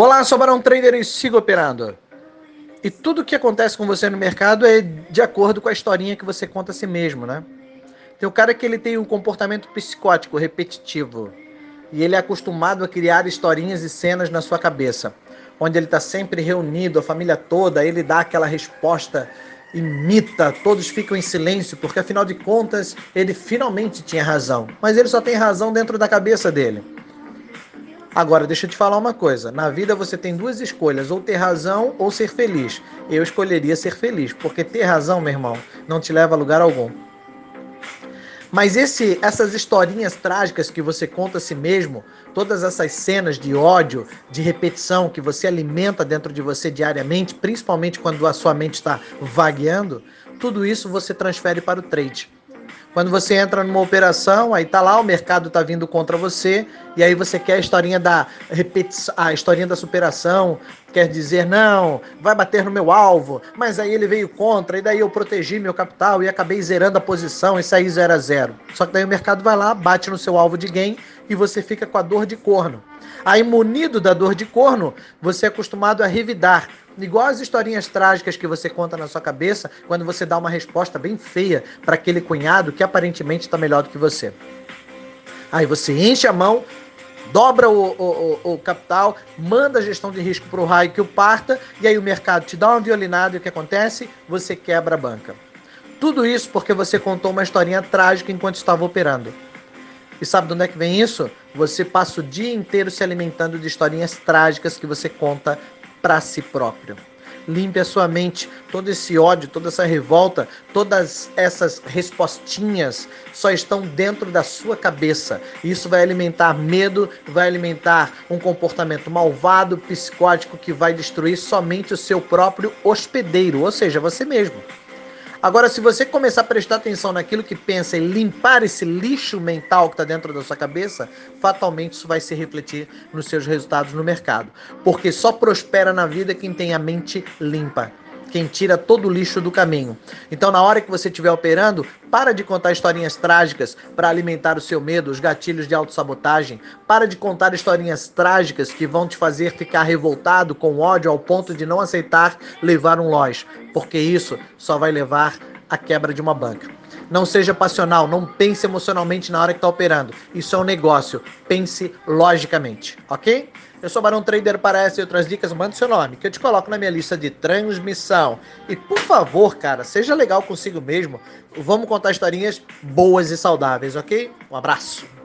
Olá, sou Barão Trader e siga operando. E tudo que acontece com você no mercado é de acordo com a historinha que você conta a si mesmo, né? Tem o cara que ele tem um comportamento psicótico repetitivo e ele é acostumado a criar historinhas e cenas na sua cabeça, onde ele está sempre reunido, a família toda, ele dá aquela resposta, imita, todos ficam em silêncio, porque afinal de contas ele finalmente tinha razão, mas ele só tem razão dentro da cabeça dele. Agora, deixa eu te falar uma coisa. Na vida você tem duas escolhas, ou ter razão ou ser feliz. Eu escolheria ser feliz, porque ter razão, meu irmão, não te leva a lugar algum. Mas esse, essas historinhas trágicas que você conta a si mesmo, todas essas cenas de ódio, de repetição que você alimenta dentro de você diariamente, principalmente quando a sua mente está vagueando, tudo isso você transfere para o trade. Quando você entra numa operação, aí tá lá, o mercado tá vindo contra você, e aí você quer a historinha da repetição, a historinha da superação, quer dizer, não, vai bater no meu alvo, mas aí ele veio contra, e daí eu protegi meu capital e acabei zerando a posição e saí 0 a 0. Só que daí o mercado vai lá, bate no seu alvo de gain e você fica com a dor de corno. Aí, munido da dor de corno, você é acostumado a revidar igual as historinhas trágicas que você conta na sua cabeça quando você dá uma resposta bem feia para aquele cunhado que aparentemente está melhor do que você. Aí você enche a mão, dobra o, o, o, o capital, manda a gestão de risco para o raio que o parta, e aí o mercado te dá uma violinada e o que acontece? Você quebra a banca. Tudo isso porque você contou uma historinha trágica enquanto estava operando. E sabe de onde é que vem isso? Você passa o dia inteiro se alimentando de historinhas trágicas que você conta para si próprio. Limpe a sua mente. Todo esse ódio, toda essa revolta, todas essas respostinhas só estão dentro da sua cabeça. Isso vai alimentar medo, vai alimentar um comportamento malvado, psicótico que vai destruir somente o seu próprio hospedeiro, ou seja, você mesmo. Agora, se você começar a prestar atenção naquilo que pensa e limpar esse lixo mental que está dentro da sua cabeça, fatalmente isso vai se refletir nos seus resultados no mercado. Porque só prospera na vida quem tem a mente limpa quem tira todo o lixo do caminho. Então, na hora que você estiver operando, para de contar historinhas trágicas para alimentar o seu medo, os gatilhos de autossabotagem. Para de contar historinhas trágicas que vão te fazer ficar revoltado, com ódio, ao ponto de não aceitar levar um loja, porque isso só vai levar à quebra de uma banca. Não seja passional, não pense emocionalmente na hora que está operando. Isso é um negócio. Pense logicamente, ok? Eu sou Barão Trader para essa e outras dicas. Manda seu nome, que eu te coloco na minha lista de transmissão. E por favor, cara, seja legal consigo mesmo. Vamos contar historinhas boas e saudáveis, ok? Um abraço.